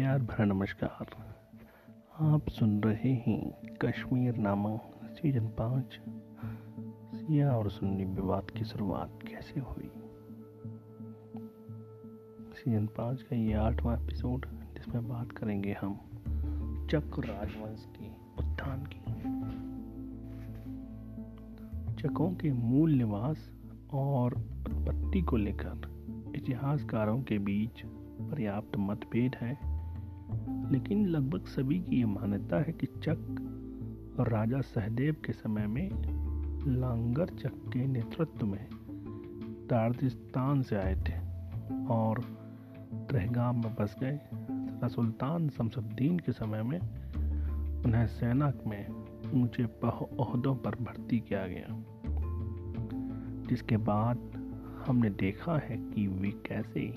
प्यार भरा नमस्कार। आप सुन रहे हैं कश्मीर नामा सीज़न पाँच। सिया और सुन्नी विवाद की शुरुआत कैसे हुई? सीज़न पाँच का ये आठवां एपिसोड जिसमें बात करेंगे हम चक्र राजवंश के उत्थान की। चकों के मूल निवास और उत्पत्ति को लेकर इतिहासकारों के बीच पर्याप्त मतभेद है। लेकिन लगभग सभी की ये मान्यता है कि चक और राजा सहदेव के समय में लांगर चक के नेतृत्व में तार्दिस्तान से आए थे और ट्रहगाम में बस गए। तथा सुल्तान शमसुद्दीन के समय में उन्हें सेना में ऊँचे अहदों पर भर्ती किया गया। जिसके बाद हमने देखा है कि वे कैसे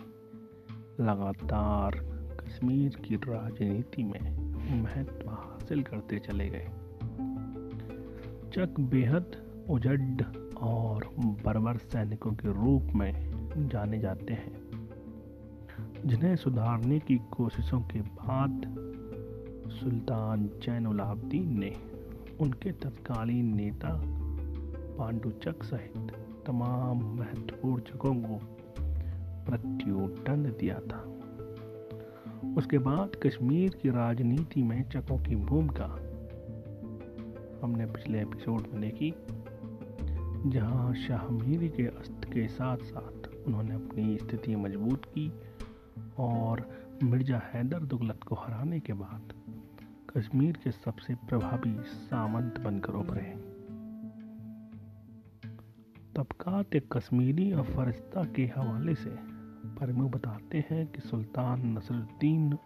लगातार कश्मीर की राजनीति में महत्व हासिल करते चले गए। चक बेहद उजड और बर्बर सैनिकों के रूप में जाने जाते हैं, जिन्हें सुधारने की कोशिशों के बाद सुल्तान जैनुलाब्दीन ने उनके तत्कालीन नेता पांडुचक सहित तमाम महत्वपूर्ण जगहों को मृत्युदंड दिया था। उसके बाद कश्मीर की राजनीति में चकों की भूमिका हमने पिछले एपिसोड में देखी, जहाँ शाहमीरी के अस्त के साथ साथ उन्होंने अपनी स्थिति मज़बूत की और मिर्ज़ा हैदर दुगलत को हराने के बाद कश्मीर के सबसे प्रभावी सामंत बनकर उभरे। तबकात कश्मीरी और फरिश्ता के हवाले से परमू बताते हैं कि सुल्तान नसरुद्दीन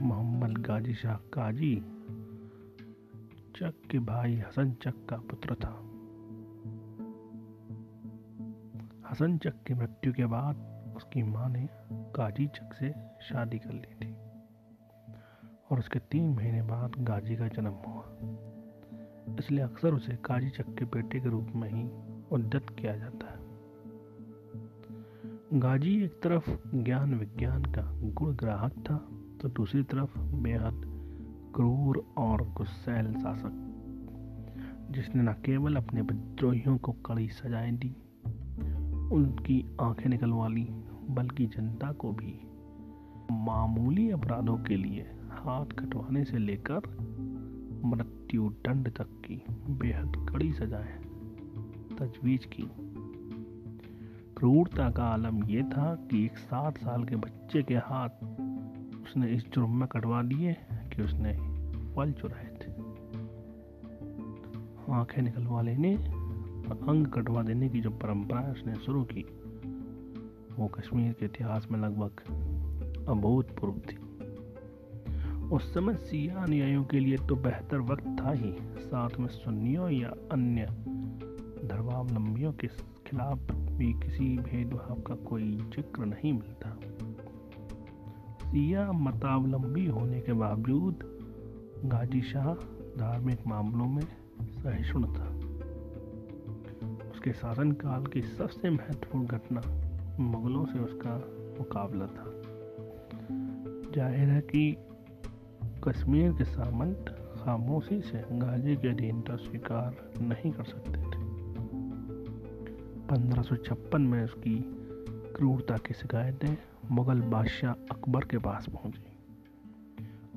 मोहम्मद गाजी शाह काजी चक के भाई हसन चक का पुत्र था। हसन चक की मृत्यु के बाद उसकी माँ ने गाजी चक से शादी कर ली थी और उसके तीन महीने बाद गाजी का जन्म हुआ। इसलिए अक्सर उसे काजी चक के बेटे के रूप में ही उद्दत किया जाता है। गाजी, एक तरफ़ ज्ञान विज्ञान का गुण ग्राहक था तो दूसरी तरफ़ बेहद क्रूर और गुस्सैल शासक, जिसने न केवल अपने विद्रोहियों को कड़ी सजाएँ दी, उनकी आँखें निकलवा ली, बल्कि जनता को भी। मामूली अपराधों के लिए हाथ कटवाने से लेकर मृत्यु दंड तक की बेहद कड़ी सजाएँ तजवीज की। क्रूरता का आलम यह था कि एक सात साल के बच्चे के हाथ उसने इस जुर्म में कटवा दिए कि उसने फल चुराए थे। आँखें निकलवा लेने और अंग कटवा देने की जो परंपरा उसने शुरू की, वो कश्मीर के इतिहास में लगभग अभूतपूर्व थी। उस समय सिया अनुयायियों के लिए तो बेहतर वक्त था ही, साथ में सुन्नियों या अन्य धर्मावलंबियों के खिलाफ भी किसी भेदभाव का कोई ज़िक्र नहीं मिलता। सिया मतावलंबी होने के बावजूद गाजी शाह धार्मिक मामलों में सहिष्णु था। उसके शासनकाल की सबसे महत्वपूर्ण घटना मुगलों से उसका मुकाबला था। ज़ाहिर है कि कश्मीर के सामंत खामोशी से गाजी के अधीनता स्वीकार नहीं कर सकते थे। 1556 में उसकी क्रूरता की शिकायतें मुगल बादशाह अकबर के पास पहुँची।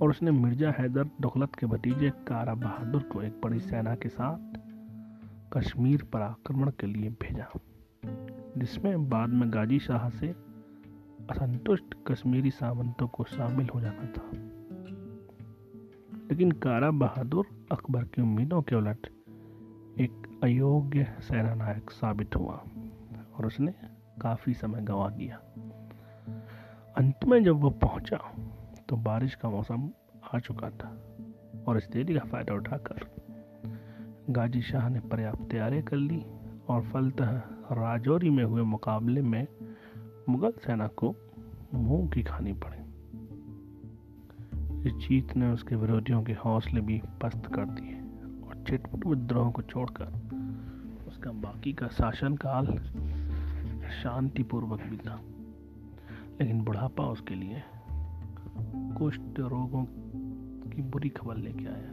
और उसने मिर्ज़ा हैदर दौलत के भतीजे कारा बहादुर को एक बड़ी सेना के साथ कश्मीर पर आक्रमण के लिए भेजा, जिसमें बाद में गाजी शाह से असंतुष्ट कश्मीरी सामंतों को शामिल हो जाना था। लेकिन कारा बहादुर अकबर की उम्मीदों के उलट एक अयोग्य सेना नायक साबित हुआ और उसने काफ़ी समय गंवा दिया अंत में जब वो पहुँचा तो बारिश का मौसम आ चुका था और इस देरी का फ़ायदा उठाकर गाजी शाह ने पर्याप्त तैयारी कर ली और फलतः राजौरी में हुए मुकाबले में मुगल सेना को मुँह की खानी पड़ी। इस जीत ने उसके विरोधियों के हौसले भी पस्त कर दिए। और विद्रोह को छोड़कर उसका बाकी का शासनकाल शांतिपूर्वक बीता। लेकिन बुढ़ापा उसके लिए कुष्ठ रोगों की बुरी खबर लेके आया।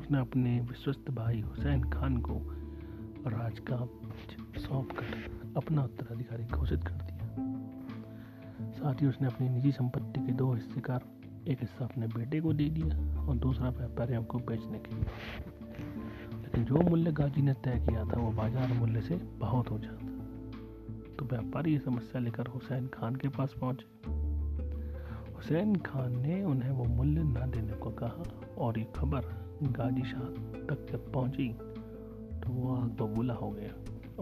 उसने अपने विश्वस्त भाई हुसैन खान को राज का सौंप कर अपना उत्तराधिकारी घोषित कर दिया। साथ ही उसने अपनी निजी संपत्ति के दो हिस्से का एक हिस्सा अपने बेटे को दे दिया और दूसरा व्यापारियों को बेचने के लिए। लेकिन जो मूल्य गाजी ने तय किया था, वो बाज़ार मूल्य से बहुत हो जाता तो व्यापारी ये समस्या लेकर हुसैन खान के पास पहुँचे। हुसैन खान ने उन्हें वो मूल्य न देने को कहा और ये खबर गाजी शाह तक जब पहुँची तो वो आग बबूला हो गया।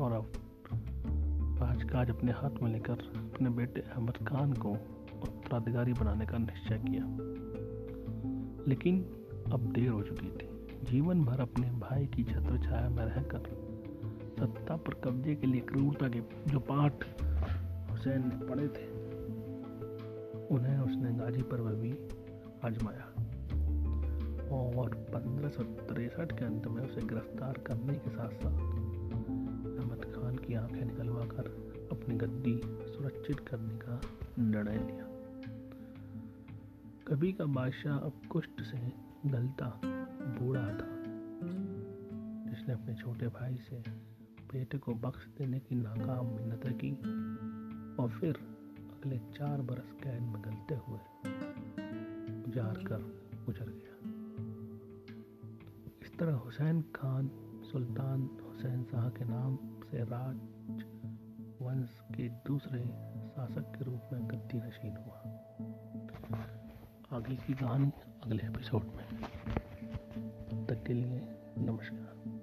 और अब राजकाज अपने हाथ में लेकर अपने बेटे अहमद खान को उत्तराधिकारी बनाने का निश्चय किया। लेकिन अब देर हो चुकी थी। जीवन भर अपने भाई की छत्र छाया में रहकर, सत्ता पर कब्जे के लिए क्रूरता के जो पाठ हुसैन ने पढ़े थे, उन्हें उसने गाजी पर भी आजमाया। और पंद्रह सौ तिरसठ के अंत में उसे गिरफ़्तार करने के साथ साथ अहमद खान की आँखें निकलवा कर अपनी गद्दी सुरक्षित करने का निर्णय लिया। कभी का बादशाह अब कुष्ठ से गलता बूढ़ा था। जिसने अपने छोटे भाई से बेटे को बख्श देने की नाकाम मिन्नत की और फिर अगले चार बरस कैद में गलते हुए उजाड़ कर गुजर गया। इस तरह हुसैन खान, सुल्तान हुसैन शाह के नाम से राज वंश के दूसरे शासक के रूप में गद्दी नशीन हुआ। आगे की कहानी अगले एपिसोड में। तक के लिए नमस्कार।